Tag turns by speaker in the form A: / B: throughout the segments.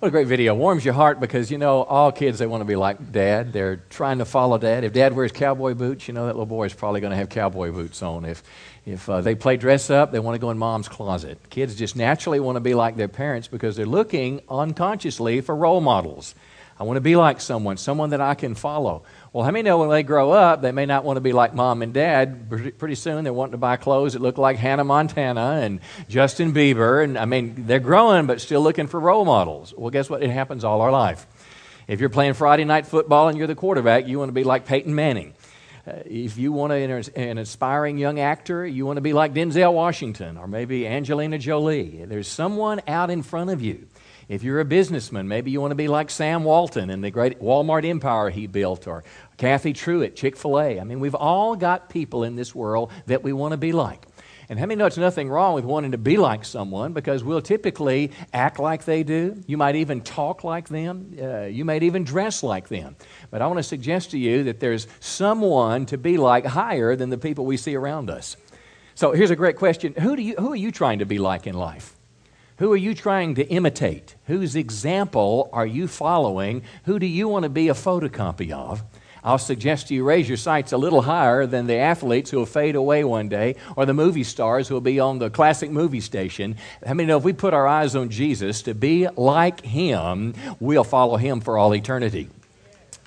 A: What a great video. Warms your heart because, you know, all kids, they want to be like dad. They're trying to follow dad. If dad wears cowboy boots, you know, that little boy is probably going to have cowboy boots on. If, if uh, they play dress up, they want to go in mom's closet. Kids just naturally want to be like their parents because they're looking unconsciously for role models. I want to be like someone, someone that I can follow. Well, how many know when they grow up, they may not want to be like mom and dad? Pretty soon they're wanting to buy clothes that look like Hannah Montana and Justin Bieber. And I mean, they're growing, but still looking for role models. Well, guess what? It happens all our life. If you're playing Friday night football and you're the quarterback, you want to be like Peyton Manning. Uh, if you want to, an aspiring young actor, you want to be like Denzel Washington or maybe Angelina Jolie. There's someone out in front of you if you're a businessman, maybe you want to be like Sam Walton and the great Walmart empire he built, or Cathy Truett, Chick fil A. I mean, we've all got people in this world that we want to be like. And how many know it's nothing wrong with wanting to be like someone because we'll typically act like they do. You might even talk like them. Uh, you might even dress like them. But I want to suggest to you that there's someone to be like higher than the people we see around us. So here's a great question Who, do you, who are you trying to be like in life? Who are you trying to imitate? Whose example are you following? Who do you want to be a photocopy of? I'll suggest you raise your sights a little higher than the athletes who will fade away one day or the movie stars who will be on the classic movie station. How many know if we put our eyes on Jesus to be like him, we'll follow him for all eternity?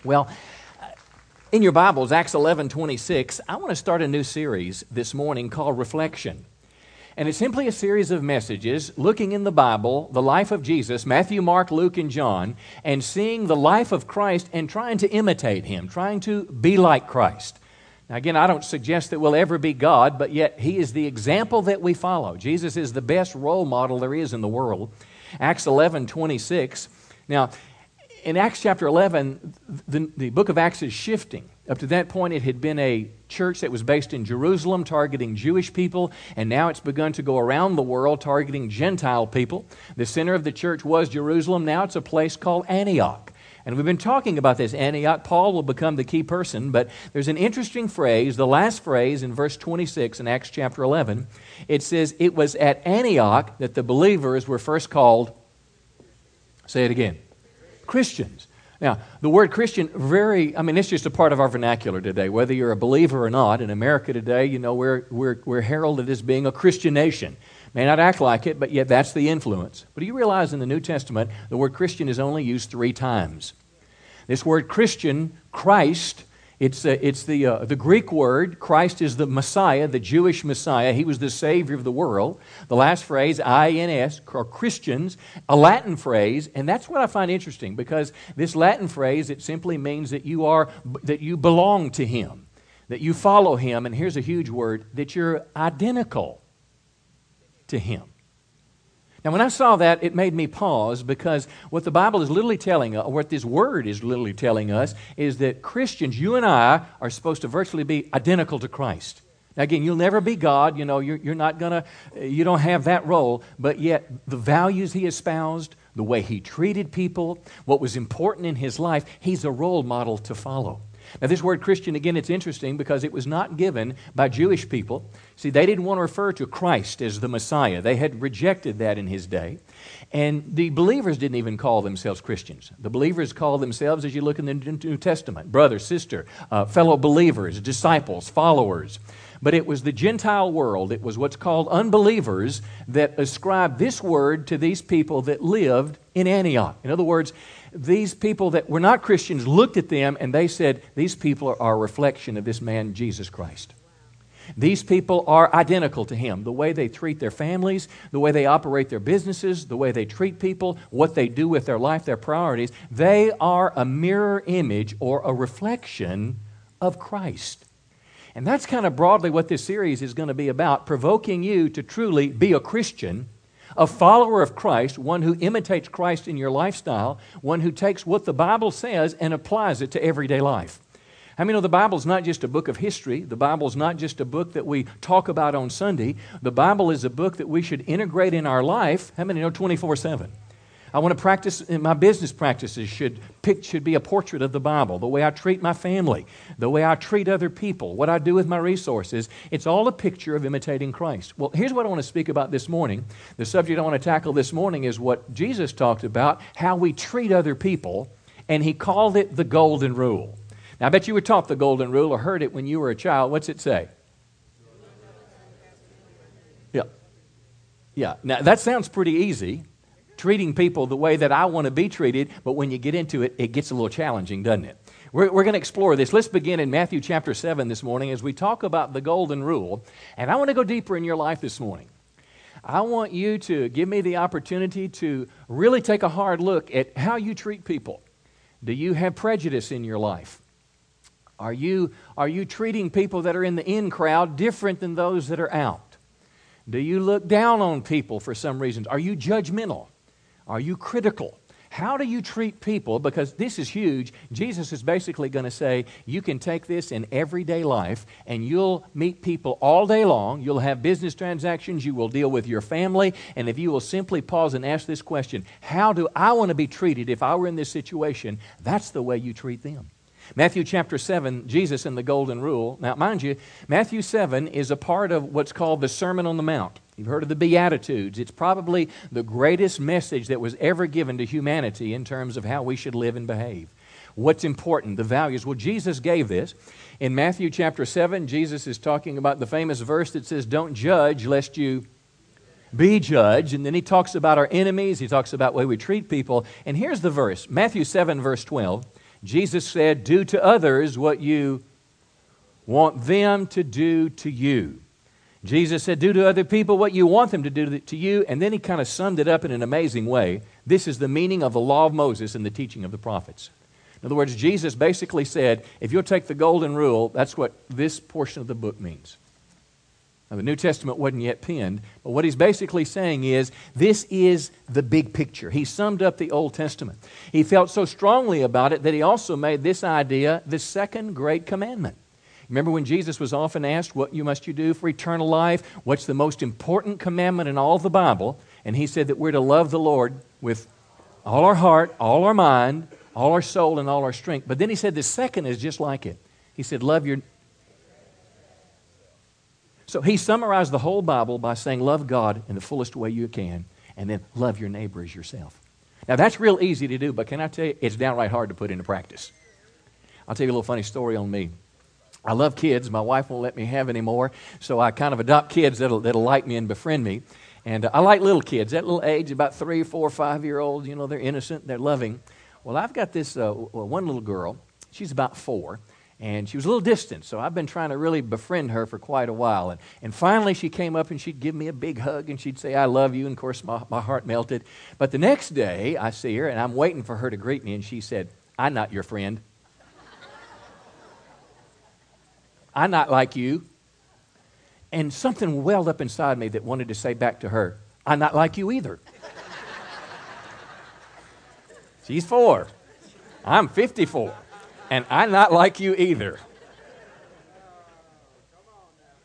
A: Well, in your Bibles, Acts 11 26, I want to start a new series this morning called Reflection. And it's simply a series of messages looking in the Bible, the life of Jesus, Matthew, Mark, Luke, and John, and seeing the life of Christ and trying to imitate him, trying to be like Christ. Now, again, I don't suggest that we'll ever be God, but yet he is the example that we follow. Jesus is the best role model there is in the world. Acts 11 26. Now, in Acts chapter 11, the, the book of Acts is shifting. Up to that point, it had been a church that was based in Jerusalem, targeting Jewish people, and now it's begun to go around the world, targeting Gentile people. The center of the church was Jerusalem. Now it's a place called Antioch. And we've been talking about this Antioch. Paul will become the key person, but there's an interesting phrase, the last phrase in verse 26 in Acts chapter 11. It says, It was at Antioch that the believers were first called, say it again, Christians. Now, the word Christian, very, I mean, it's just a part of our vernacular today. Whether you're a believer or not, in America today, you know, we're, we're, we're heralded as being a Christian nation. May not act like it, but yet that's the influence. But do you realize in the New Testament, the word Christian is only used three times? This word Christian, Christ, it's, uh, it's the, uh, the Greek word. Christ is the Messiah, the Jewish Messiah. He was the Savior of the world. The last phrase, INS, or Christians, a Latin phrase, and that's what I find interesting because this Latin phrase, it simply means that you, are, that you belong to Him, that you follow Him, and here's a huge word, that you're identical to Him. Now, when I saw that, it made me pause because what the Bible is literally telling us, or what this word is literally telling us, is that Christians, you and I, are supposed to virtually be identical to Christ. Now, again, you'll never be God. You know, you're, you're not going to, you don't have that role. But yet, the values he espoused, the way he treated people, what was important in his life, he's a role model to follow. Now, this word Christian, again, it's interesting because it was not given by Jewish people. See, they didn't want to refer to Christ as the Messiah, they had rejected that in his day. And the believers didn't even call themselves Christians. The believers called themselves, as you look in the New Testament, brother, sister, uh, fellow believers, disciples, followers. But it was the Gentile world, it was what's called unbelievers, that ascribed this word to these people that lived in Antioch. In other words, these people that were not Christians looked at them and they said, These people are a reflection of this man, Jesus Christ. These people are identical to him. The way they treat their families, the way they operate their businesses, the way they treat people, what they do with their life, their priorities, they are a mirror image or a reflection of Christ. And that's kind of broadly what this series is going to be about provoking you to truly be a Christian a follower of Christ, one who imitates Christ in your lifestyle, one who takes what the Bible says and applies it to everyday life. I many know the Bible's not just a book of history. The Bible's not just a book that we talk about on Sunday. The Bible is a book that we should integrate in our life. How many know 24 7? I want to practice, my business practices should, pick, should be a portrait of the Bible. The way I treat my family, the way I treat other people, what I do with my resources. It's all a picture of imitating Christ. Well, here's what I want to speak about this morning. The subject I want to tackle this morning is what Jesus talked about how we treat other people, and he called it the golden rule. Now, I bet you were taught the golden rule or heard it when you were a child. What's it say? Yeah. Yeah. Now, that sounds pretty easy treating people the way that I want to be treated, but when you get into it, it gets a little challenging, doesn't it? We're, we're going to explore this. Let's begin in Matthew chapter 7 this morning as we talk about the golden rule. And I want to go deeper in your life this morning. I want you to give me the opportunity to really take a hard look at how you treat people. Do you have prejudice in your life? Are you, are you treating people that are in the in crowd different than those that are out? Do you look down on people for some reasons? Are you judgmental? Are you critical? How do you treat people? Because this is huge. Jesus is basically going to say, you can take this in everyday life and you'll meet people all day long. You'll have business transactions. You will deal with your family. And if you will simply pause and ask this question, how do I want to be treated if I were in this situation? That's the way you treat them. Matthew chapter 7, Jesus and the Golden Rule. Now, mind you, Matthew 7 is a part of what's called the Sermon on the Mount. You've heard of the Beatitudes. It's probably the greatest message that was ever given to humanity in terms of how we should live and behave. What's important, the values. Well, Jesus gave this. In Matthew chapter 7, Jesus is talking about the famous verse that says, Don't judge lest you be judged. And then he talks about our enemies, he talks about the way we treat people. And here's the verse Matthew 7, verse 12. Jesus said, Do to others what you want them to do to you. Jesus said, Do to other people what you want them to do to you. And then he kind of summed it up in an amazing way. This is the meaning of the law of Moses and the teaching of the prophets. In other words, Jesus basically said, If you'll take the golden rule, that's what this portion of the book means. Now, the New Testament wasn't yet penned, but what he's basically saying is this is the big picture. He summed up the Old Testament. He felt so strongly about it that he also made this idea the second great commandment. Remember when Jesus was often asked, What you must you do for eternal life? What's the most important commandment in all the Bible? And he said that we're to love the Lord with all our heart, all our mind, all our soul, and all our strength. But then he said the second is just like it. He said, Love your. So he summarized the whole Bible by saying, Love God in the fullest way you can, and then love your neighbor as yourself. Now that's real easy to do, but can I tell you, it's downright hard to put into practice. I'll tell you a little funny story on me. I love kids. My wife won't let me have any more, so I kind of adopt kids that'll, that'll like me and befriend me. And uh, I like little kids. That little age, about three, four, five year olds, you know, they're innocent, they're loving. Well, I've got this uh, one little girl. She's about four, and she was a little distant, so I've been trying to really befriend her for quite a while. And, and finally, she came up and she'd give me a big hug and she'd say, I love you. And of course, my, my heart melted. But the next day, I see her and I'm waiting for her to greet me, and she said, I'm not your friend. I'm not like you. And something welled up inside me that wanted to say back to her, I'm not like you either. She's four. I'm 54. And I'm not like you either.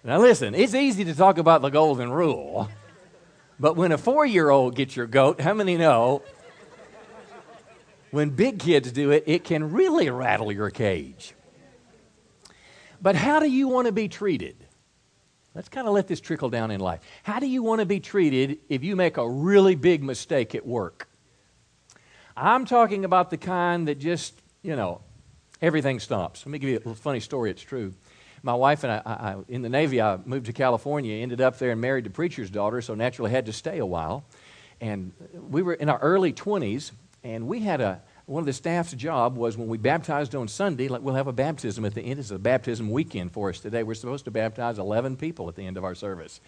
A: Now, listen, it's easy to talk about the golden rule, but when a four year old gets your goat, how many know when big kids do it, it can really rattle your cage? But how do you want to be treated? Let's kind of let this trickle down in life. How do you want to be treated if you make a really big mistake at work? I'm talking about the kind that just, you know, everything stops. Let me give you a little funny story. It's true. My wife and I, I, in the Navy, I moved to California, ended up there and married the preacher's daughter, so naturally had to stay a while. And we were in our early 20s, and we had a, one of the staff's job was when we baptized on Sunday, like we'll have a baptism at the end. It's a baptism weekend for us today. We're supposed to baptize 11 people at the end of our service.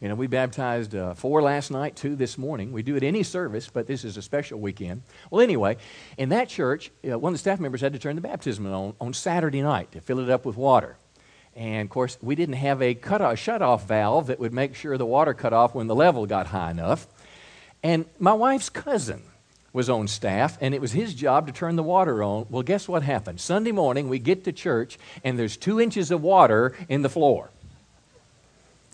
A: You know, we baptized uh, four last night, two this morning. We do it any service, but this is a special weekend. Well, anyway, in that church, uh, one of the staff members had to turn the baptism on on Saturday night to fill it up with water. And of course, we didn't have a cut off, shut off valve that would make sure the water cut off when the level got high enough. And my wife's cousin, was on staff, and it was his job to turn the water on. Well, guess what happened? Sunday morning, we get to church, and there's two inches of water in the floor.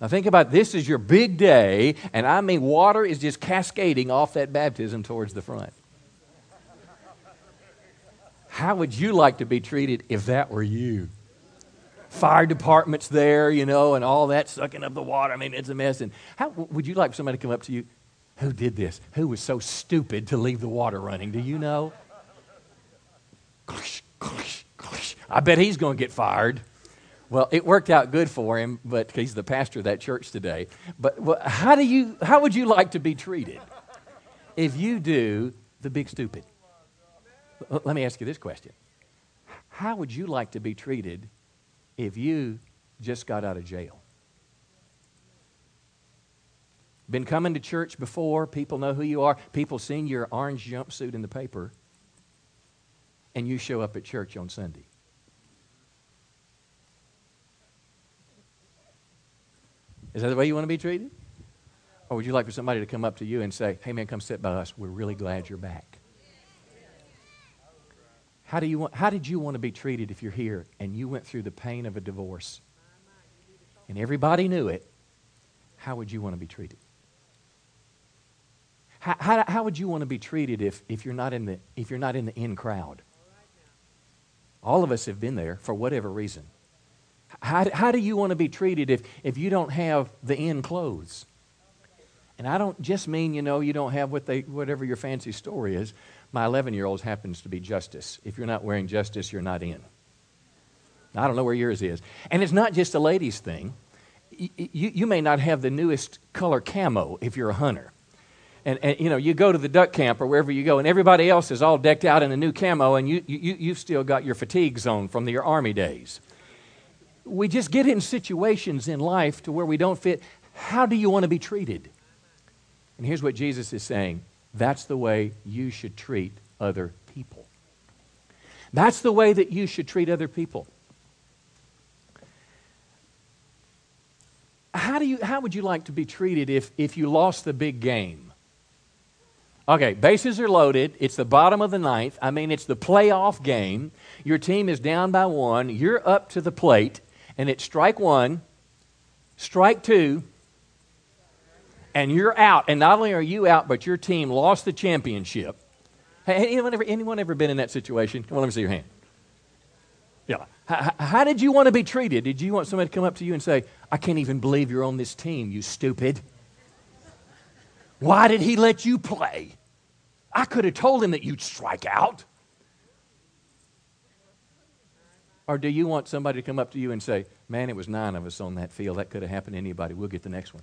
A: Now, think about this is your big day, and I mean, water is just cascading off that baptism towards the front. How would you like to be treated if that were you? Fire department's there, you know, and all that sucking up the water. I mean, it's a mess. And how would you like somebody to come up to you? Who did this? Who was so stupid to leave the water running? Do you know? I bet he's going to get fired. Well, it worked out good for him, but he's the pastor of that church today. But well, how do you? How would you like to be treated if you do the big stupid? Let me ask you this question: How would you like to be treated if you just got out of jail? Been coming to church before, people know who you are, people seen your orange jumpsuit in the paper, and you show up at church on Sunday. Is that the way you want to be treated? Or would you like for somebody to come up to you and say, hey man, come sit by us. We're really glad you're back. How, do you want, how did you want to be treated if you're here and you went through the pain of a divorce and everybody knew it? How would you want to be treated? How, how, how would you want to be treated if, if, you're not in the, if you're not in the in crowd? All of us have been there for whatever reason. How, how do you want to be treated if, if you don't have the in clothes? And I don't just mean, you know, you don't have what they, whatever your fancy story is. My 11 year old happens to be Justice. If you're not wearing Justice, you're not in. I don't know where yours is. And it's not just a ladies' thing. You, you, you may not have the newest color camo if you're a hunter. And, and, you know, you go to the duck camp or wherever you go, and everybody else is all decked out in a new camo, and you, you, you've still got your fatigue zone from the, your army days we just get in situations in life to where we don't fit. How do you want to be treated? And here's what Jesus is saying that's the way you should treat other people. That's the way that you should treat other people. How, do you, how would you like to be treated if, if you lost the big game? Okay, bases are loaded. It's the bottom of the ninth. I mean, it's the playoff game. Your team is down by one. You're up to the plate and it's strike one, strike two, and you're out. And not only are you out, but your team lost the championship. Hey, anyone ever, anyone ever been in that situation? Come on, let me see your hand. Yeah. How, how did you want to be treated? Did you want somebody to come up to you and say, I can't even believe you're on this team, you stupid? Why did he let you play? I could have told him that you'd strike out. Or do you want somebody to come up to you and say, Man, it was nine of us on that field. That could have happened to anybody. We'll get the next one.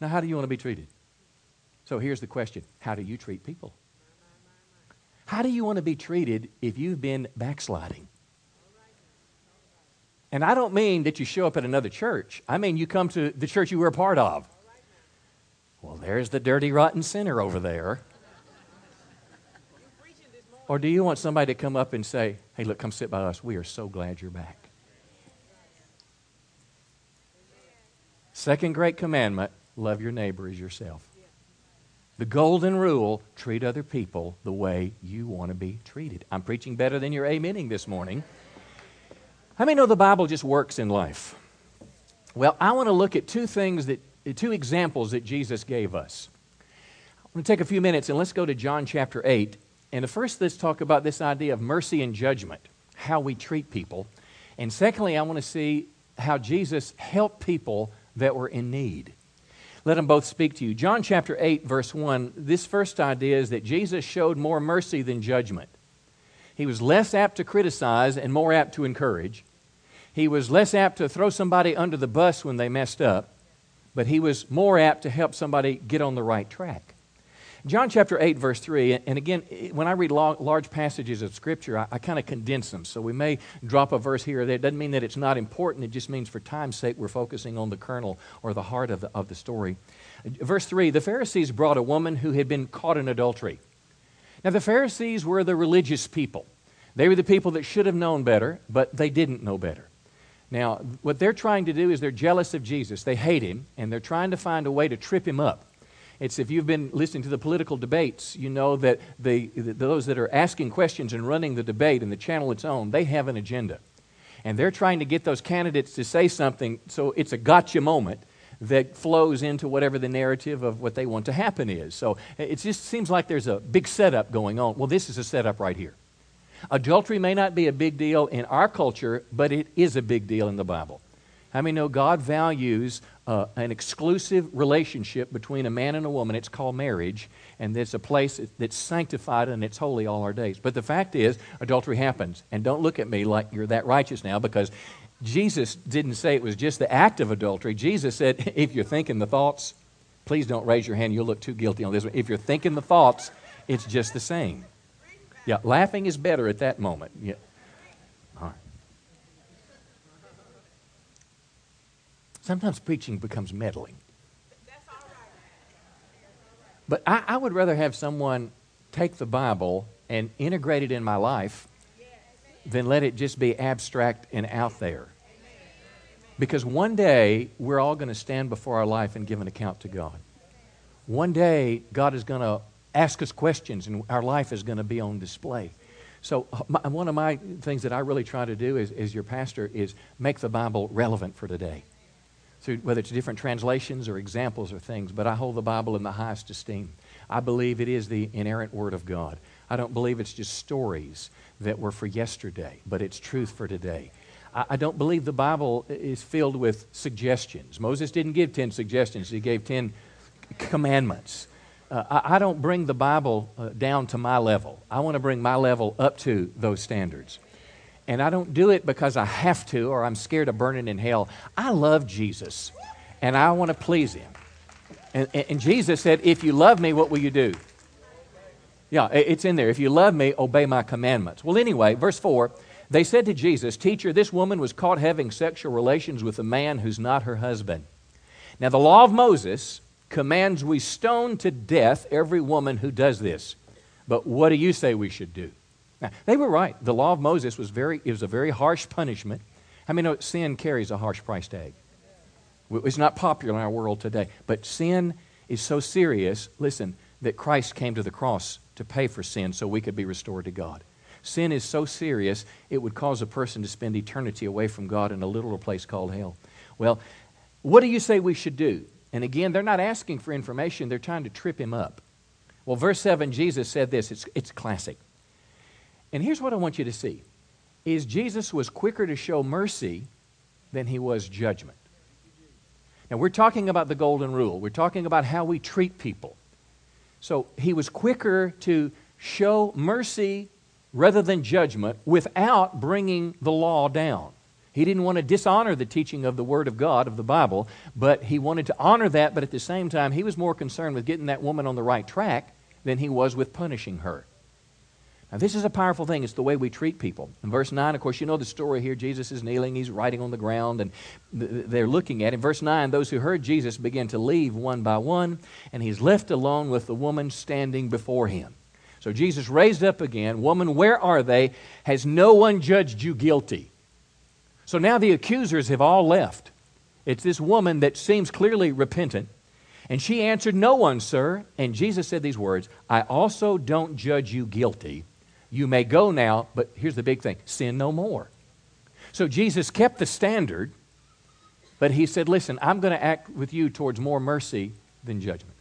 A: Now, how do you want to be treated? So here's the question How do you treat people? How do you want to be treated if you've been backsliding? And I don't mean that you show up at another church. I mean you come to the church you were a part of. Well, there's the dirty, rotten sinner over there. Or do you want somebody to come up and say, hey, look, come sit by us. We are so glad you're back. Second great commandment love your neighbor as yourself. The golden rule treat other people the way you want to be treated. I'm preaching better than you're amening this morning. How many know the Bible just works in life? Well, I want to look at two things that, two examples that Jesus gave us. I'm going to take a few minutes and let's go to John chapter 8 and the first, let's talk about this idea of mercy and judgment, how we treat people. And secondly, I want to see how Jesus helped people that were in need. Let them both speak to you. John chapter 8, verse 1, this first idea is that Jesus showed more mercy than judgment. He was less apt to criticize and more apt to encourage. He was less apt to throw somebody under the bus when they messed up, but he was more apt to help somebody get on the right track. John chapter 8, verse 3, and again, when I read large passages of Scripture, I, I kind of condense them. So we may drop a verse here or there. It doesn't mean that it's not important. It just means for time's sake, we're focusing on the kernel or the heart of the, of the story. Verse 3 The Pharisees brought a woman who had been caught in adultery. Now, the Pharisees were the religious people. They were the people that should have known better, but they didn't know better. Now, what they're trying to do is they're jealous of Jesus. They hate him, and they're trying to find a way to trip him up. It's if you've been listening to the political debates, you know that the, those that are asking questions and running the debate and the channel it's on, they have an agenda. And they're trying to get those candidates to say something so it's a gotcha moment that flows into whatever the narrative of what they want to happen is. So it just seems like there's a big setup going on. Well, this is a setup right here. Adultery may not be a big deal in our culture, but it is a big deal in the Bible. How many know God values uh, an exclusive relationship between a man and a woman? It's called marriage, and it's a place that's sanctified and it's holy all our days. But the fact is, adultery happens. And don't look at me like you're that righteous now because Jesus didn't say it was just the act of adultery. Jesus said, if you're thinking the thoughts, please don't raise your hand. You'll look too guilty on this one. If you're thinking the thoughts, it's just the same. Yeah, laughing is better at that moment. Yeah. All right. Sometimes preaching becomes meddling. But I, I would rather have someone take the Bible and integrate it in my life than let it just be abstract and out there. Because one day we're all going to stand before our life and give an account to God. One day God is going to ask us questions and our life is going to be on display. So, uh, my, one of my things that I really try to do as, as your pastor is make the Bible relevant for today. Through, whether it's different translations or examples or things, but I hold the Bible in the highest esteem. I believe it is the inerrant Word of God. I don't believe it's just stories that were for yesterday, but it's truth for today. I, I don't believe the Bible is filled with suggestions. Moses didn't give 10 suggestions, he gave 10 commandments. Uh, I, I, don't bring the Bible uh, down to my level. I want to bring my level up to those standards. And I don't do it because I have to or I'm scared of burning in hell. I love Jesus and I want to please him. And, and Jesus said, If you love me, what will you do? Yeah, it's in there. If you love me, obey my commandments. Well, anyway, verse 4 they said to Jesus, Teacher, this woman was caught having sexual relations with a man who's not her husband. Now, the law of Moses commands we stone to death every woman who does this. But what do you say we should do? Now, they were right. The law of Moses was, very, it was a very harsh punishment. I mean, sin carries a harsh price tag. It's not popular in our world today. But sin is so serious, listen, that Christ came to the cross to pay for sin so we could be restored to God. Sin is so serious, it would cause a person to spend eternity away from God in a literal place called hell. Well, what do you say we should do? And again, they're not asking for information, they're trying to trip him up. Well, verse 7, Jesus said this. It's, it's classic. And here's what I want you to see is Jesus was quicker to show mercy than he was judgment. Now, we're talking about the golden rule. We're talking about how we treat people. So he was quicker to show mercy rather than judgment without bringing the law down. He didn't want to dishonor the teaching of the Word of God, of the Bible, but he wanted to honor that, but at the same time, he was more concerned with getting that woman on the right track than he was with punishing her. Now, this is a powerful thing. It's the way we treat people. In verse 9, of course, you know the story here. Jesus is kneeling, he's writing on the ground, and they're looking at him. Verse 9, those who heard Jesus began to leave one by one, and he's left alone with the woman standing before him. So Jesus raised up again. Woman, where are they? Has no one judged you guilty? So now the accusers have all left. It's this woman that seems clearly repentant. And she answered, No one, sir. And Jesus said these words I also don't judge you guilty. You may go now, but here's the big thing sin no more. So Jesus kept the standard, but he said, Listen, I'm going to act with you towards more mercy than judgment.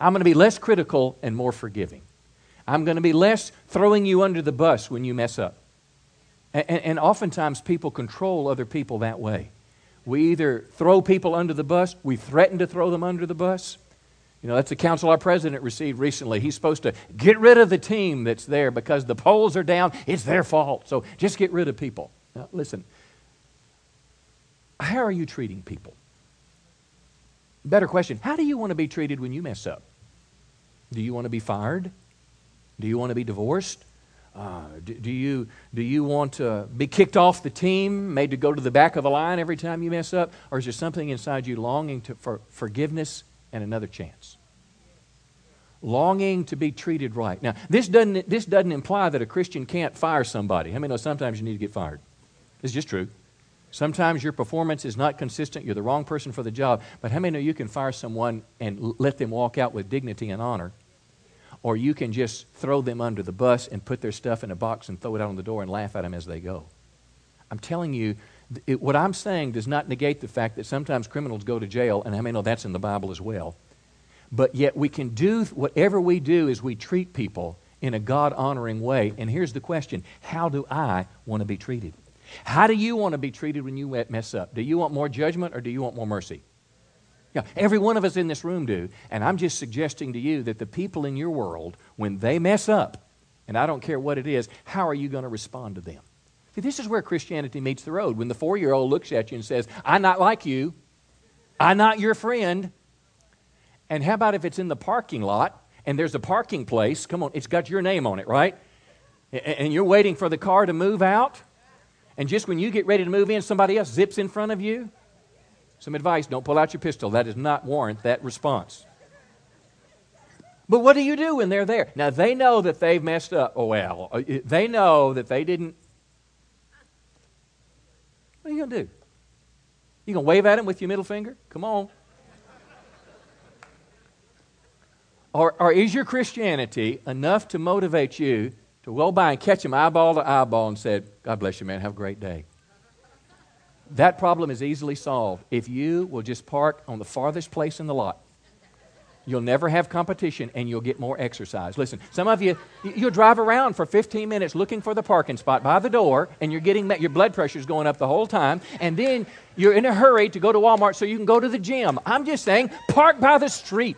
A: I'm going to be less critical and more forgiving. I'm going to be less throwing you under the bus when you mess up. And, and, oftentimes people control other people that way. We either throw people under the bus, we threaten to throw them under the bus, you know, that's the counsel our president received recently. He's supposed to get rid of the team that's there because the polls are down. It's their fault. So just get rid of people. Now, listen, how are you treating people? Better question How do you want to be treated when you mess up? Do you want to be fired? Do you want to be divorced? Uh, do, do, you, do you want to be kicked off the team, made to go to the back of the line every time you mess up? Or is there something inside you longing to, for forgiveness and another chance. Longing to be treated right. Now, this doesn't, this doesn't imply that a Christian can't fire somebody. How I many know sometimes you need to get fired? It's just true. Sometimes your performance is not consistent. You're the wrong person for the job. But how many know you can fire someone and let them walk out with dignity and honor? Or you can just throw them under the bus and put their stuff in a box and throw it out on the door and laugh at them as they go. I'm telling you, it, what I'm saying does not negate the fact that sometimes criminals go to jail, and I may know oh, that's in the Bible as well. But yet we can do whatever we do is we treat people in a God honoring way. And here's the question How do I want to be treated? How do you want to be treated when you mess up? Do you want more judgment or do you want more mercy? Yeah, every one of us in this room do. And I'm just suggesting to you that the people in your world, when they mess up, and I don't care what it is, how are you going to respond to them? See, this is where Christianity meets the road. When the four year old looks at you and says, I'm not like you, I'm not your friend. And how about if it's in the parking lot and there's a parking place? Come on, it's got your name on it, right? And you're waiting for the car to move out. And just when you get ready to move in, somebody else zips in front of you. Some advice don't pull out your pistol. That does not warrant that response. But what do you do when they're there? Now, they know that they've messed up. Oh, well, uh, they know that they didn't. What are you going to do? You going to wave at him with your middle finger? Come on. Or, or is your Christianity enough to motivate you to go by and catch him eyeball to eyeball and said, God bless you, man, have a great day? That problem is easily solved if you will just park on the farthest place in the lot. You'll never have competition and you'll get more exercise. Listen, some of you, you'll drive around for 15 minutes looking for the parking spot by the door and you're getting, your blood pressure's going up the whole time. And then you're in a hurry to go to Walmart so you can go to the gym. I'm just saying, park by the street.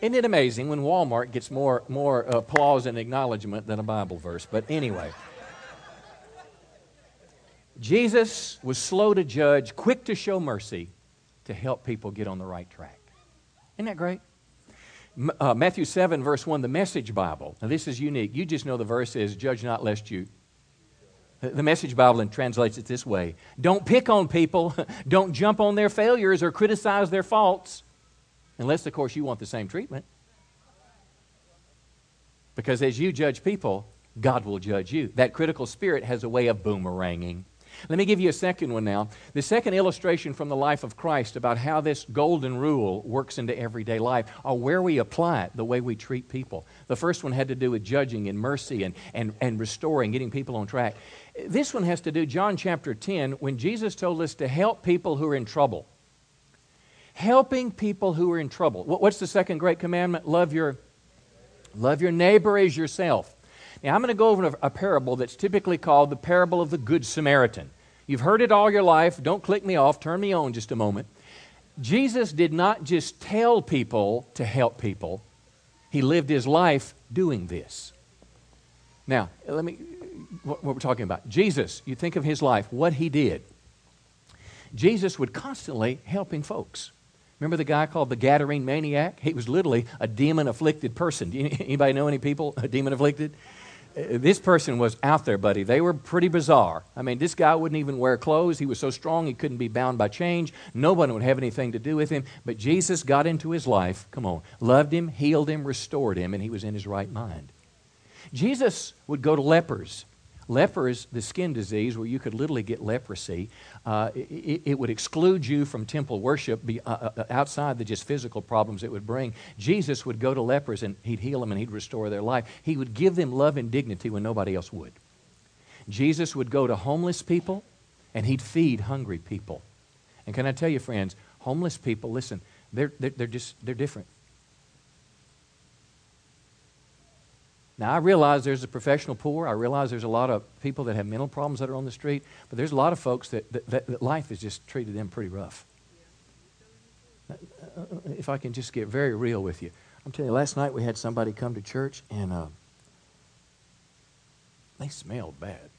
A: Isn't it amazing when Walmart gets more, more applause and acknowledgement than a Bible verse? But anyway. Jesus was slow to judge, quick to show mercy, to help people get on the right track. Isn't that great? Uh, Matthew 7, verse 1, the Message Bible. Now, this is unique. You just know the verse is, Judge not lest you. The Message Bible translates it this way Don't pick on people, don't jump on their failures or criticize their faults. Unless, of course, you want the same treatment. Because as you judge people, God will judge you. That critical spirit has a way of boomeranging. Let me give you a second one now. The second illustration from the life of Christ about how this golden rule works into everyday life, or where we apply it, the way we treat people. The first one had to do with judging and mercy and, and, and restoring, getting people on track. This one has to do, John chapter 10, when Jesus told us to help people who are in trouble helping people who are in trouble. What's the second great commandment? Love your, love your neighbor as yourself. Now, I'm going to go over a parable that's typically called the parable of the Good Samaritan. You've heard it all your life. Don't click me off. Turn me on just a moment. Jesus did not just tell people to help people, he lived his life doing this. Now, let me, what, we're talking about. Jesus, you think of his life, what he did. Jesus would constantly helping folks. Remember the guy called the Gadarene maniac? He was literally a demon afflicted person. Anybody know any people demon afflicted? Uh, this person was out there, buddy. They were pretty bizarre. I mean, this guy wouldn't even wear clothes. He was so strong he couldn't be bound by change. Nobody would have anything to do with him. But Jesus got into his life, come on, loved him, healed him, restored him, and he was in his right mind. Jesus would go to lepers Leper is the skin disease where you could literally get leprosy. Uh, it, it, would exclude you from temple worship be, uh, uh, uh, outside the just physical problems it would bring. Jesus would go to lepers and he'd heal them and he'd restore their life. He would give them love and dignity when nobody else would. Jesus would go to homeless people and he'd feed hungry people. And can I tell you, friends, homeless people, listen, they're, they're, they're just, they're different. Now, I realize there's a professional poor. I realize there's a lot of people that have mental problems that are on the street, but there's a lot of folks that, that, that, life has just treated them pretty rough. Uh, uh, uh, if I can just get very real with you, I'm telling you, last night we had somebody come to church and uh, they smelled bad.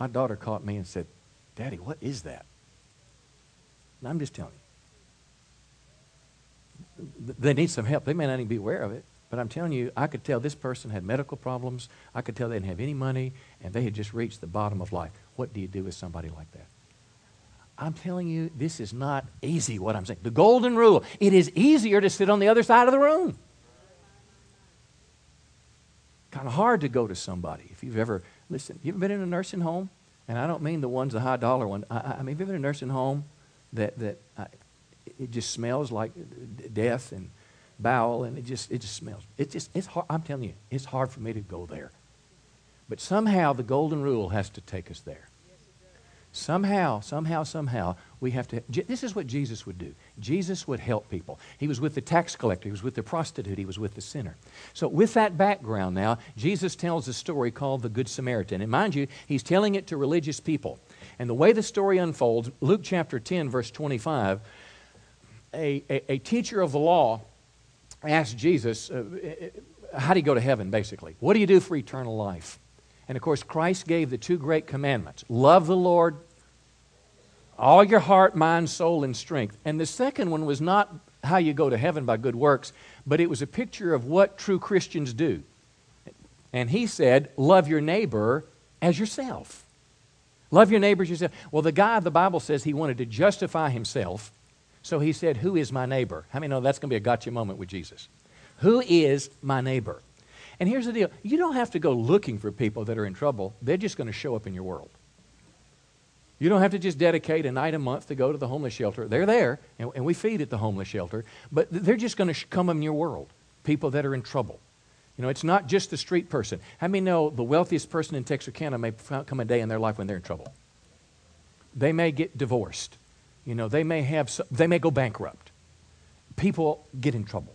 A: My daughter caught me and said, Daddy, what is that? And I'm just telling you. They need some help. They may not even be aware of it. But I'm telling you, I could tell this person had medical problems. I could tell they didn't have any money, and they had just reached the bottom of life. What do you do with somebody like that? I'm telling you, this is not easy, what I'm saying. The golden rule it is easier to sit on the other side of the room. Kind of hard to go to somebody. If you've ever, listen, you ever been in a nursing home? And I don't mean the ones, the high dollar one. I, I mean, have you ever been in a nursing home that, that uh, it just smells like death and bowel, and it just it just smells. It just it's hard. I'm telling you, it's hard for me to go there. But somehow the golden rule has to take us there. Somehow, somehow, somehow, we have to. This is what Jesus would do. Jesus would help people. He was with the tax collector, he was with the prostitute, he was with the sinner. So, with that background now, Jesus tells a story called the Good Samaritan. And mind you, he's telling it to religious people. And the way the story unfolds, Luke chapter 10, verse 25, a, a, a teacher of the law asked Jesus, uh, How do you go to heaven, basically? What do you do for eternal life? And of course, Christ gave the two great commandments love the Lord, all your heart, mind, soul, and strength. And the second one was not how you go to heaven by good works, but it was a picture of what true Christians do. And he said, Love your neighbor as yourself. Love your neighbors yourself. Well, the guy, the Bible says he wanted to justify himself. So he said, Who is my neighbor? How many know that's going to be a gotcha moment with Jesus? Who is my neighbor? And here's the deal you don't have to go looking for people that are in trouble, they're just going to show up in your world. You don't have to just dedicate a night a month to go to the homeless shelter. They're there, and, and we feed at the homeless shelter, but they're just going to sh- come in your world. People that are in trouble. You know, it's not just the street person. How many know the wealthiest person in Texarkana may come a day in their life when they're in trouble? They may get divorced. You know, they may have, they may go bankrupt. People get in trouble.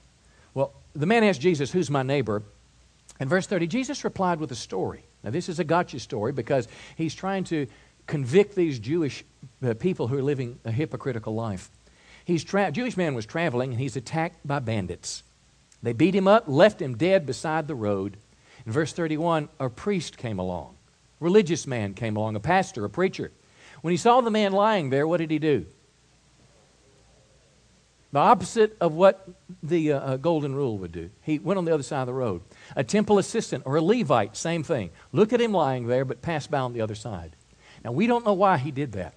A: Well, the man asked Jesus, Who's my neighbor? In verse 30, Jesus replied with a story. Now, this is a gotcha story because he's trying to convict these Jewish uh, people who are living a hypocritical life. He's tra- Jewish man was traveling and he's attacked by bandits. They beat him up, left him dead beside the road. In verse 31, a priest came along. Religious man came along, a pastor, a preacher. When he saw the man lying there, what did he do? The opposite of what the uh, uh, golden rule would do. He went on the other side of the road. A temple assistant or a Levite, same thing. Look at him lying there, but pass by on the other side. Now, we don't know why he did that.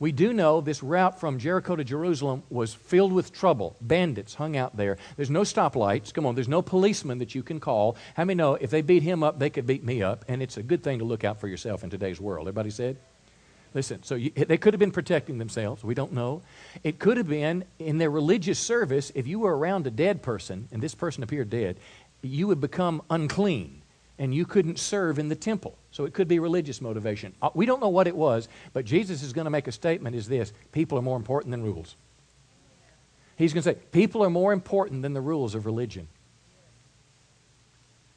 A: We do know this route from Jericho to Jerusalem was filled with trouble. Bandits hung out there. There's no stoplights. Come on, there's no policeman that you can call. How many know if they beat him up, they could beat me up? And it's a good thing to look out for yourself in today's world. Everybody said? Listen, so you, they could have been protecting themselves. We don't know. It could have been in their religious service, if you were around a dead person and this person appeared dead, you would become unclean and you couldn't serve in the temple. So it could be religious motivation. Uh, we don't know what it was, but Jesus is going to make a statement is this people are more important than rules. He's going to say, people are more important than the rules of religion.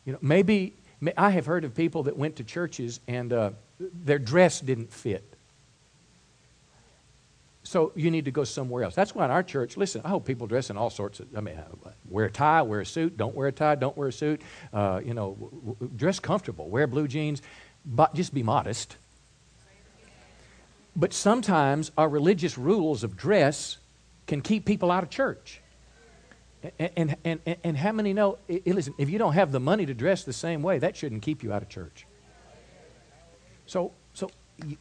A: You know, maybe, I have heard of people that went to churches and uh, their dress didn't fit. So you need to go somewhere else. That's why in our church, listen, I hope people dress in all sorts of, I mean, wear a tie, wear a suit, don't wear a tie, don't wear a suit. Uh, you know, w- w- dress comfortable, wear blue jeans, but just be modest. But sometimes our religious rules of dress can keep people out of church. And, and, and, and how many know, listen, if you don't have the money to dress the same way, that shouldn't keep you out of church. So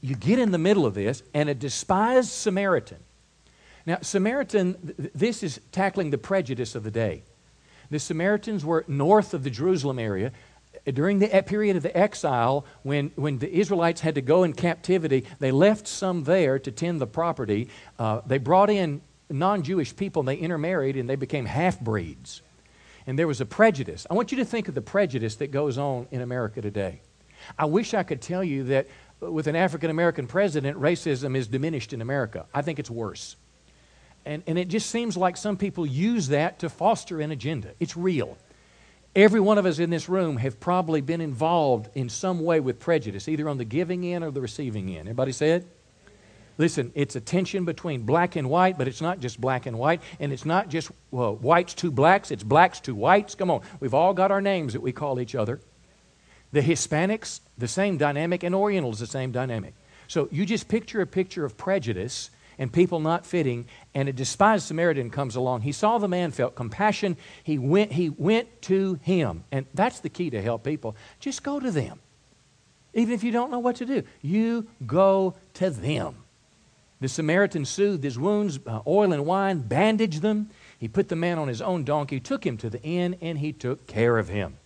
A: you get in the middle of this, and a despised Samaritan. Now, Samaritan, this is tackling the prejudice of the day. The Samaritans were north of the Jerusalem area. During the period of the exile, when, when the Israelites had to go in captivity, they left some there to tend the property. Uh, they brought in non Jewish people, and they intermarried, and they became half breeds. And there was a prejudice. I want you to think of the prejudice that goes on in America today. I wish I could tell you that with an African American president, racism is diminished in America. I think it's worse. And, and it just seems like some people use that to foster an agenda. It's real. Every one of us in this room have probably been involved in some way with prejudice, either on the giving end or the receiving end. Everybody said? Listen, it's a tension between black and white, but it's not just black and white, and it's not just well, whites to blacks, it's blacks to whites. Come on, we've all got our names that we call each other. The Hispanics, the same dynamic, and Orientals, the same dynamic. So you just picture a picture of prejudice and people not fitting, and a despised Samaritan comes along. He saw the man, felt compassion. He went, he went to him. And that's the key to help people. Just go to them. Even if you don't know what to do, you go to them. The Samaritan soothed his wounds, uh, oil and wine, bandaged them. He put the man on his own donkey, took him to the inn, and he took care of him.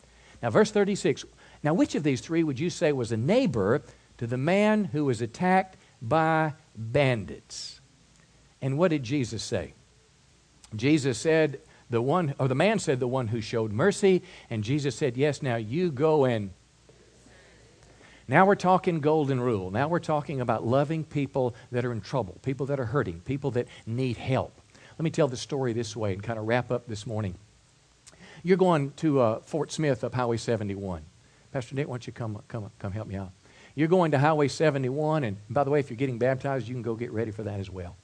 A: Now, verse 36 now, which of these three would you say was a neighbor to the man who was attacked by bandits? And what did Jesus say? Jesus said, the one, or the man said, the one who showed mercy. And Jesus said, Yes, now you go and. Now we're talking golden rule. Now we're talking about loving people that are in trouble, people that are hurting, people that need help. Let me tell the story this way and kind of wrap up this morning. You're going to uh, Fort Smith up Highway 71. Pastor Nick, why don't you come, come, come help me out? You're going to Highway 71, and by the way, if you're getting baptized, you can go get ready for that as well.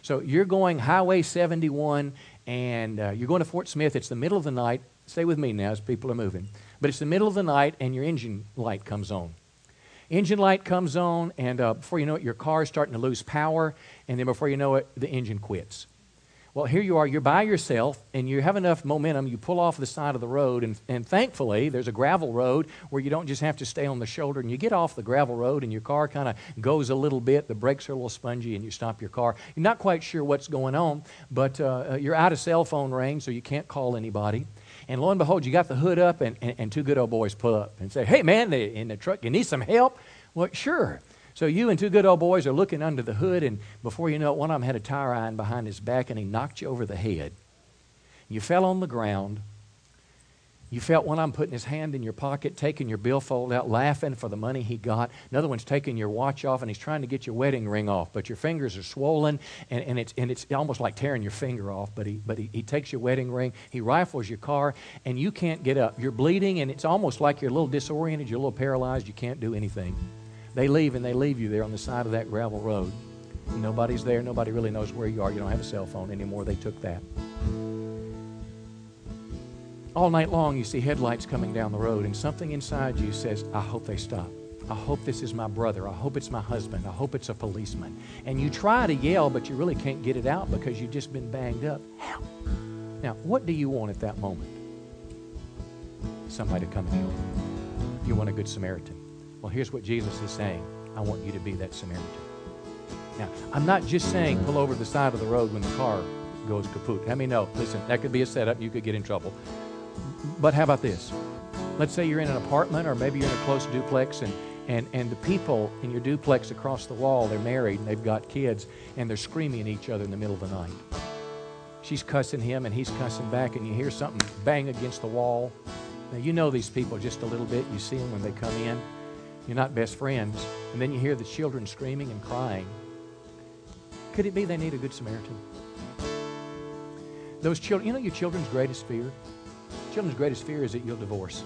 A: So you're going Highway 71, and uh, you're going to Fort Smith. It's the middle of the night. Stay with me now as people are moving. But it's the middle of the night, and your engine light comes on. Engine light comes on, and uh, before you know it, your car is starting to lose power, and then before you know it, the engine quits. Well, here you are, you're by yourself, and you have enough momentum, you pull off the side of the road, and, and thankfully, there's a gravel road where you don't just have to stay on the shoulder, and you get off the gravel road, and your car kind of goes a little bit, the brakes are a little spongy, and you stop your car. You're not quite sure what's going on, but uh, uh you're out of cell phone range, so you can't call anybody. And lo and behold, you got the hood up, and, and, and two good old boys pull up and say, Hey, man, in the truck, you need some help? Well, sure. So you and two good old boys are looking under the hood, and before you know it, one of them had a tire iron behind his back, and he knocked you over the head. You fell on the ground. You felt one of them putting his hand in your pocket, taking your billfold out, laughing for the money he got. Another one's taking your watch off, and he's trying to get your wedding ring off, but your fingers are swollen, and, and, it's, and it's almost like tearing your finger off. But, he, but he, he takes your wedding ring, he rifles your car, and you can't get up. You're bleeding, and it's almost like you're a little disoriented, you're a little paralyzed, you can't do anything. They leave and they leave you there on the side of that gravel road. Nobody's there. Nobody really knows where you are. You don't have a cell phone anymore. They took that. All night long, you see headlights coming down the road, and something inside you says, I hope they stop. I hope this is my brother. I hope it's my husband. I hope it's a policeman. And you try to yell, but you really can't get it out because you've just been banged up. Help. Now, what do you want at that moment? Somebody to come and heal you. You want a good Samaritan. Well, here's what Jesus is saying I want you to be that Samaritan. Now, I'm not just saying pull over the side of the road when the car goes kaput. Let me know. Listen, that could be a setup. You could get in trouble. But how about this? Let's say you're in an apartment or maybe you're in a close duplex and, and, and the people in your duplex across the wall, they're married and they've got kids and they're screaming at each other in the middle of the night. She's cussing him and he's cussing back and you hear something bang against the wall. Now, you know these people just a little bit. You see them when they come in. You're not best friends. And then you hear the children screaming and crying. Could it be they need a good Samaritan? Those children, you know your children's greatest fear? Children's greatest fear is that you'll divorce.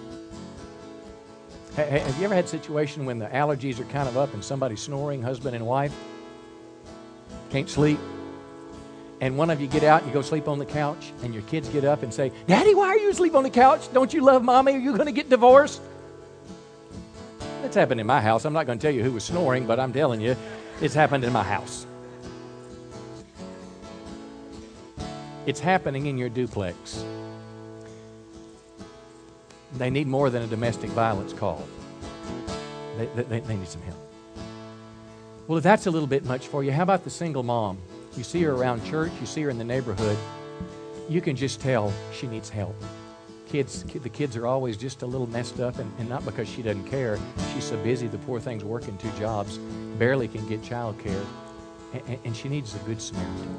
A: Have you ever had a situation when the allergies are kind of up and somebody's snoring, husband and wife? Can't sleep? And one of you get out and you go sleep on the couch, and your kids get up and say, Daddy, why are you asleep on the couch? Don't you love mommy? Are you going to get divorced? It's happened in my house. I'm not going to tell you who was snoring, but I'm telling you, it's happened in my house. It's happening in your duplex. They need more than a domestic violence call. They, they, they, need some help. Well, if that's a little bit much for you, how about the single mom? You see her around church, you see her in the neighborhood. You can just tell she needs help kids, the kids are always just a little messed up, and, and not because she doesn't care. She's so busy, the poor thing's working two jobs, barely can get child care, and, and she needs a good Samaritan.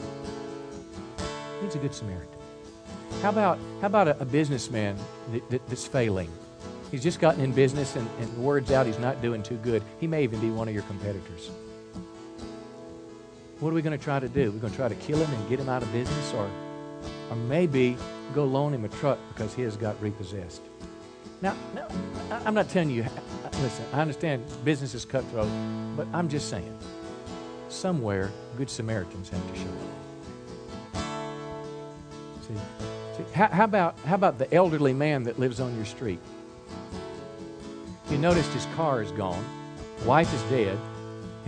A: Needs a good Samaritan. How about, how about a, a businessman that, that, that's failing? He's just gotten in business, and, and word's out he's not doing too good. He may even be one of your competitors. What are we going to try to do? We're going to try to kill him and get him out of business, or, or maybe go loan him a truck because his got repossessed. Now, now, I'm not telling you, uh, listen, I understand business is cutthroat, but I'm just saying, somewhere good Samaritans have to show up. See, see how, how, about, how about the elderly man that lives on your street? You noticed his car is gone, wife is dead,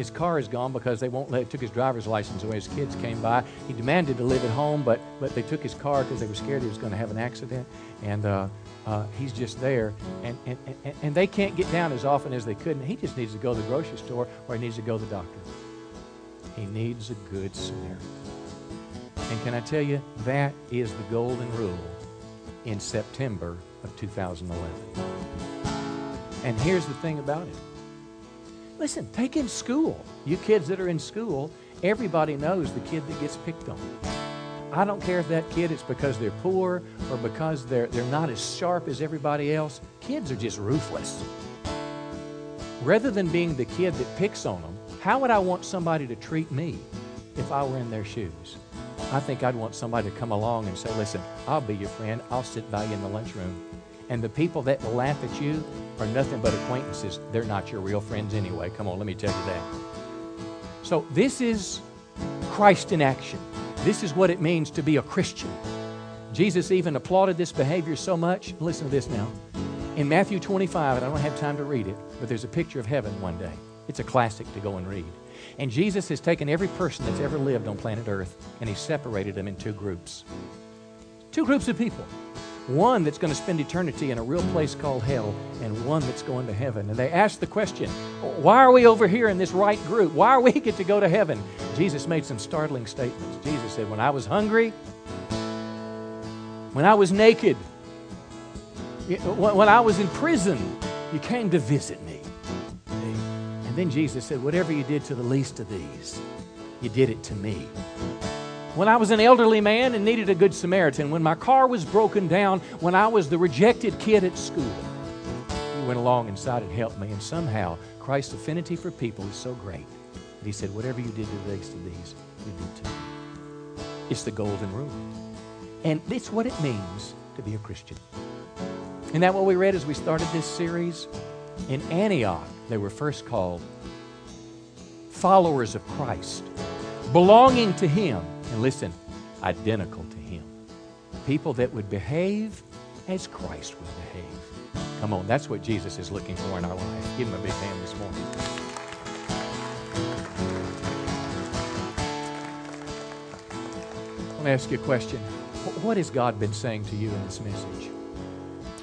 A: his car is gone because they won't let, took his driver's license away. His kids came by. He demanded to live at home, but, but they took his car because they were scared he was going to have an accident. And uh, uh, he's just there. And, and, and, and they can't get down as often as they could. And he just needs to go to the grocery store or he needs to go to the doctor. He needs a good Samaritan. And can I tell you, that is the golden rule in September of 2011. And here's the thing about it Listen, take in school. You kids that are in school, everybody knows the kid that gets picked on. I don't care if that kid is because they're poor or because they're, they're not as sharp as everybody else. Kids are just ruthless. Rather than being the kid that picks on them, how would I want somebody to treat me if I were in their shoes? I think I'd want somebody to come along and say, listen, I'll be your friend. I'll sit by you in the lunchroom. And the people that will laugh at you are nothing but acquaintances. They're not your real friends anyway. Come on, let me tell you that. So, this is Christ in action. This is what it means to be a Christian. Jesus even applauded this behavior so much. Listen to this now. In Matthew 25, and I don't have time to read it, but there's a picture of heaven one day. It's a classic to go and read. And Jesus has taken every person that's ever lived on planet Earth and he separated them in two groups. Two groups of people. One that's going to spend eternity in a real place called hell, and one that's going to heaven. And they asked the question, why are we over here in this right group? Why are we get to go to heaven? Jesus made some startling statements. Jesus said, When I was hungry, when I was naked, when I was in prison, you came to visit me. And then Jesus said, Whatever you did to the least of these, you did it to me. When I was an elderly man and needed a good Samaritan, when my car was broken down, when I was the rejected kid at school, He went along and decided to help me. And somehow, Christ's affinity for people is so great that he said, Whatever you did to the least of these, you did to me. It's the golden rule. And it's what it means to be a Christian. Isn't that what we read as we started this series? In Antioch, they were first called followers of Christ, belonging to Him and listen, identical to Him. People that would behave as Christ would behave. Come on, that's what Jesus is looking for in our life. Give Him a big hand this morning. I want to ask you a question. What has God been saying to you in this message?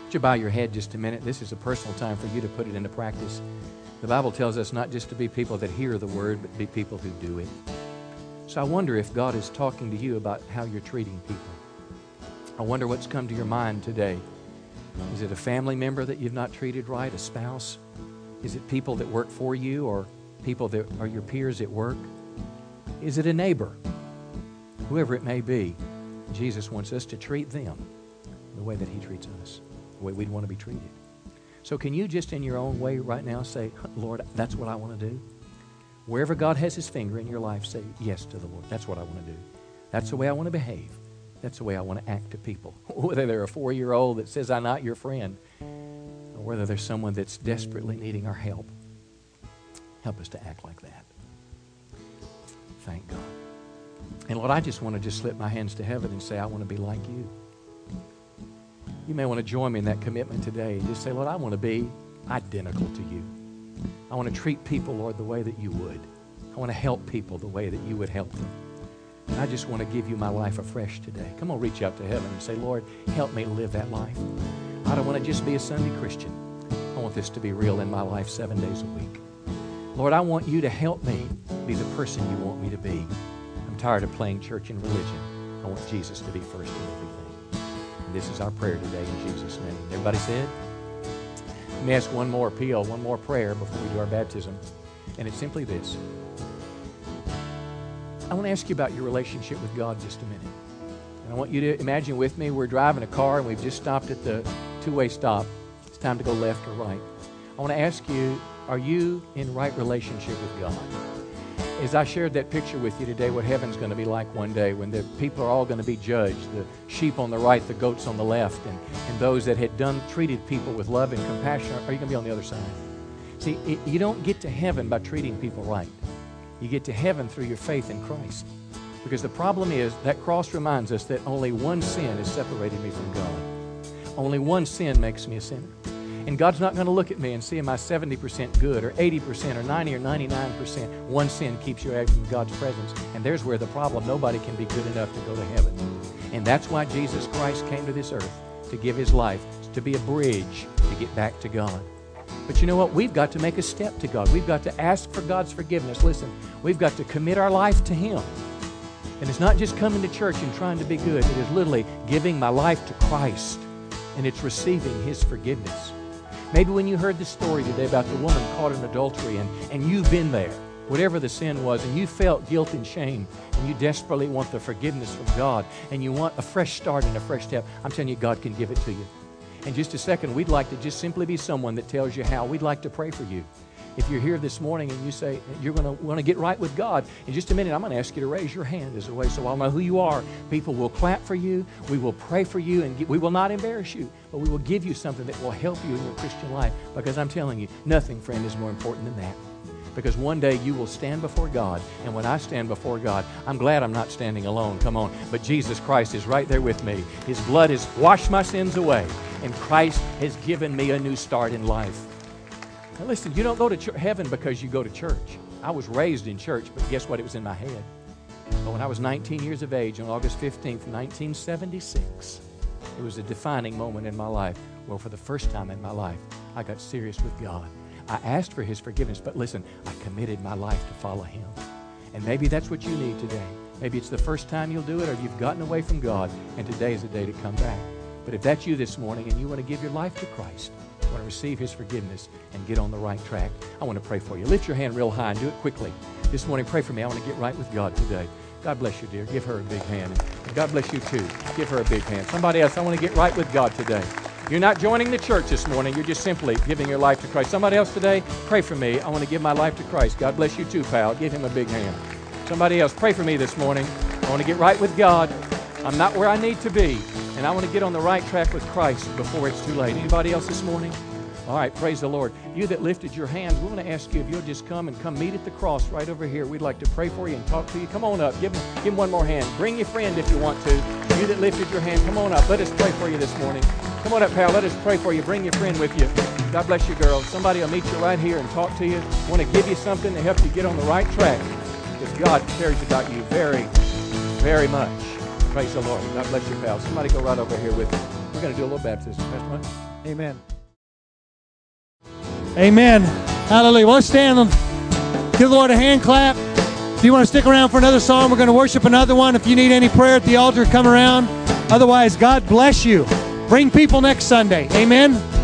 A: Would you bow your head just a minute? This is a personal time for you to put it into practice. The Bible tells us not just to be people that hear the word, but be people who do it. So I wonder if God is talking to you about how you're treating people. I wonder what's come to your mind today. Is it a family member that you've not treated right, a spouse? Is it people that work for you or people that are your peers at work? Is it a neighbor? Whoever it may be, Jesus wants us to treat them the way that He treats us, the way we'd want to be treated. So, can you just in your own way right now say, Lord, that's what I want to do? Wherever God has His finger in your life, say yes to the Lord. That's what I want to do. That's the way I want to behave. That's the way I want to act to people. Whether they're a four year old that says, I'm not your friend, or whether there's someone that's desperately needing our help, help us to act like that. Thank God. And Lord, I just want to just slip my hands to heaven and say, I want to be like you. You may want to join me in that commitment today and just say, Lord, I want to be identical to you. I want to treat people, Lord, the way that you would. I want to help people the way that you would help them. And I just want to give you my life afresh today. Come on, reach out to heaven and say, Lord, help me live that life. I don't want to just be a Sunday Christian. I want this to be real in my life seven days a week. Lord, I want you to help me be the person you want me to be. I'm tired of playing church and religion. I want Jesus to be first in everything. And this is our prayer today in Jesus' name. Everybody said? Let me ask one more appeal, one more prayer before we do our baptism. And it's simply this. I want to ask you about your relationship with God just a minute. And I want you to imagine with me we're driving a car and we've just stopped at the two way stop. It's time to go left or right. I want to ask you are you in right relationship with God? As I shared that picture with you today, what heaven's going to be like one day when the people are all going to be judged the sheep on the right, the goats on the left, and, and those that had done treated people with love and compassion are you going to be on the other side? See, it, you don't get to heaven by treating people right. You get to heaven through your faith in Christ. Because the problem is that cross reminds us that only one sin has separated me from God. Only one sin makes me a sinner. And God's not going to look at me and see am I 70% good or 80% or 90 or 99%. One sin keeps you out from God's presence. And there's where the problem, nobody can be good enough to go to heaven. And that's why Jesus Christ came to this earth to give his life, to be a bridge to get back to God. But you know what? We've got to make a step to God. We've got to ask for God's forgiveness. Listen, we've got to commit our life to Him. And it's not just coming to church and trying to be good, it is literally giving my life to Christ and it's receiving His forgiveness. Maybe when you heard the story today about the woman caught in adultery and, and you've been there whatever the sin was, and you felt guilt and shame, and you desperately want the forgiveness from God, and you want a fresh start and a fresh step, I'm telling you, God can give it to you. In just a second, we'd like to just simply be someone that tells you how. We'd like to pray for you. If you're here this morning and you say you're going to want to get right with God, in just a minute, I'm going to ask you to raise your hand as a way so I'll know who you are. People will clap for you. We will pray for you, and we will not embarrass you, but we will give you something that will help you in your Christian life. Because I'm telling you, nothing, friend, is more important than that because one day you will stand before God. And when I stand before God, I'm glad I'm not standing alone. Come on. But Jesus Christ is right there with me. His blood has washed my sins away, and Christ has given me a new start in life. Now, listen, you don't go to ch- heaven because you go to church. I was raised in church, but guess what? It was in my head. But when I was 19 years of age, on August 15th, 1976, it was a defining moment in my life. Well, for the first time in my life, I got serious with God. I asked for his forgiveness, but listen, I committed my life to follow him. And maybe that's what you need today. Maybe it's the first time you'll do it, or you've gotten away from God, and today is the day to come back. But if that's you this morning and you want to give your life to Christ, you want to receive his forgiveness and get on the right track, I want to pray for you. Lift your hand real high and do it quickly. This morning, pray for me. I want to get right with God today. God bless you, dear. Give her a big hand. God bless you, too. Give her a big hand. Somebody else, I want to get right with God today. You're not joining the church this morning. You're just simply giving your life to Christ. Somebody else today, pray for me. I want to give my life to Christ. God bless you too, pal. Give him a big hand. Somebody else, pray for me this morning. I want to get right with God. I'm not where I need to be, and I want to get on the right track with Christ before it's too late. Anybody else this morning? All right, praise the Lord. You that lifted your hands, we want to ask you if you'll just come and come meet at the cross right over here. We'd like to pray for you and talk to you. Come on up. Give him, give him one more hand. Bring your friend if you want to. You that lifted your hand, come on up. Let us pray for you this morning. Come on up, pal. Let us pray for you. Bring your friend with you. God bless you, girl. Somebody will meet you right here and talk to you. Want to give you something to help you get on the right track. Because God cares about you very, very much. Praise the Lord. God bless you, pal. Somebody go right over here with me. We're going to do a little baptism.
B: Amen. Amen. Hallelujah. Well, let's stand and give the Lord a hand clap. If you want to stick around for another song, we're going to worship another one. If you need any prayer at the altar, come around. Otherwise, God bless you. Bring people next Sunday. Amen.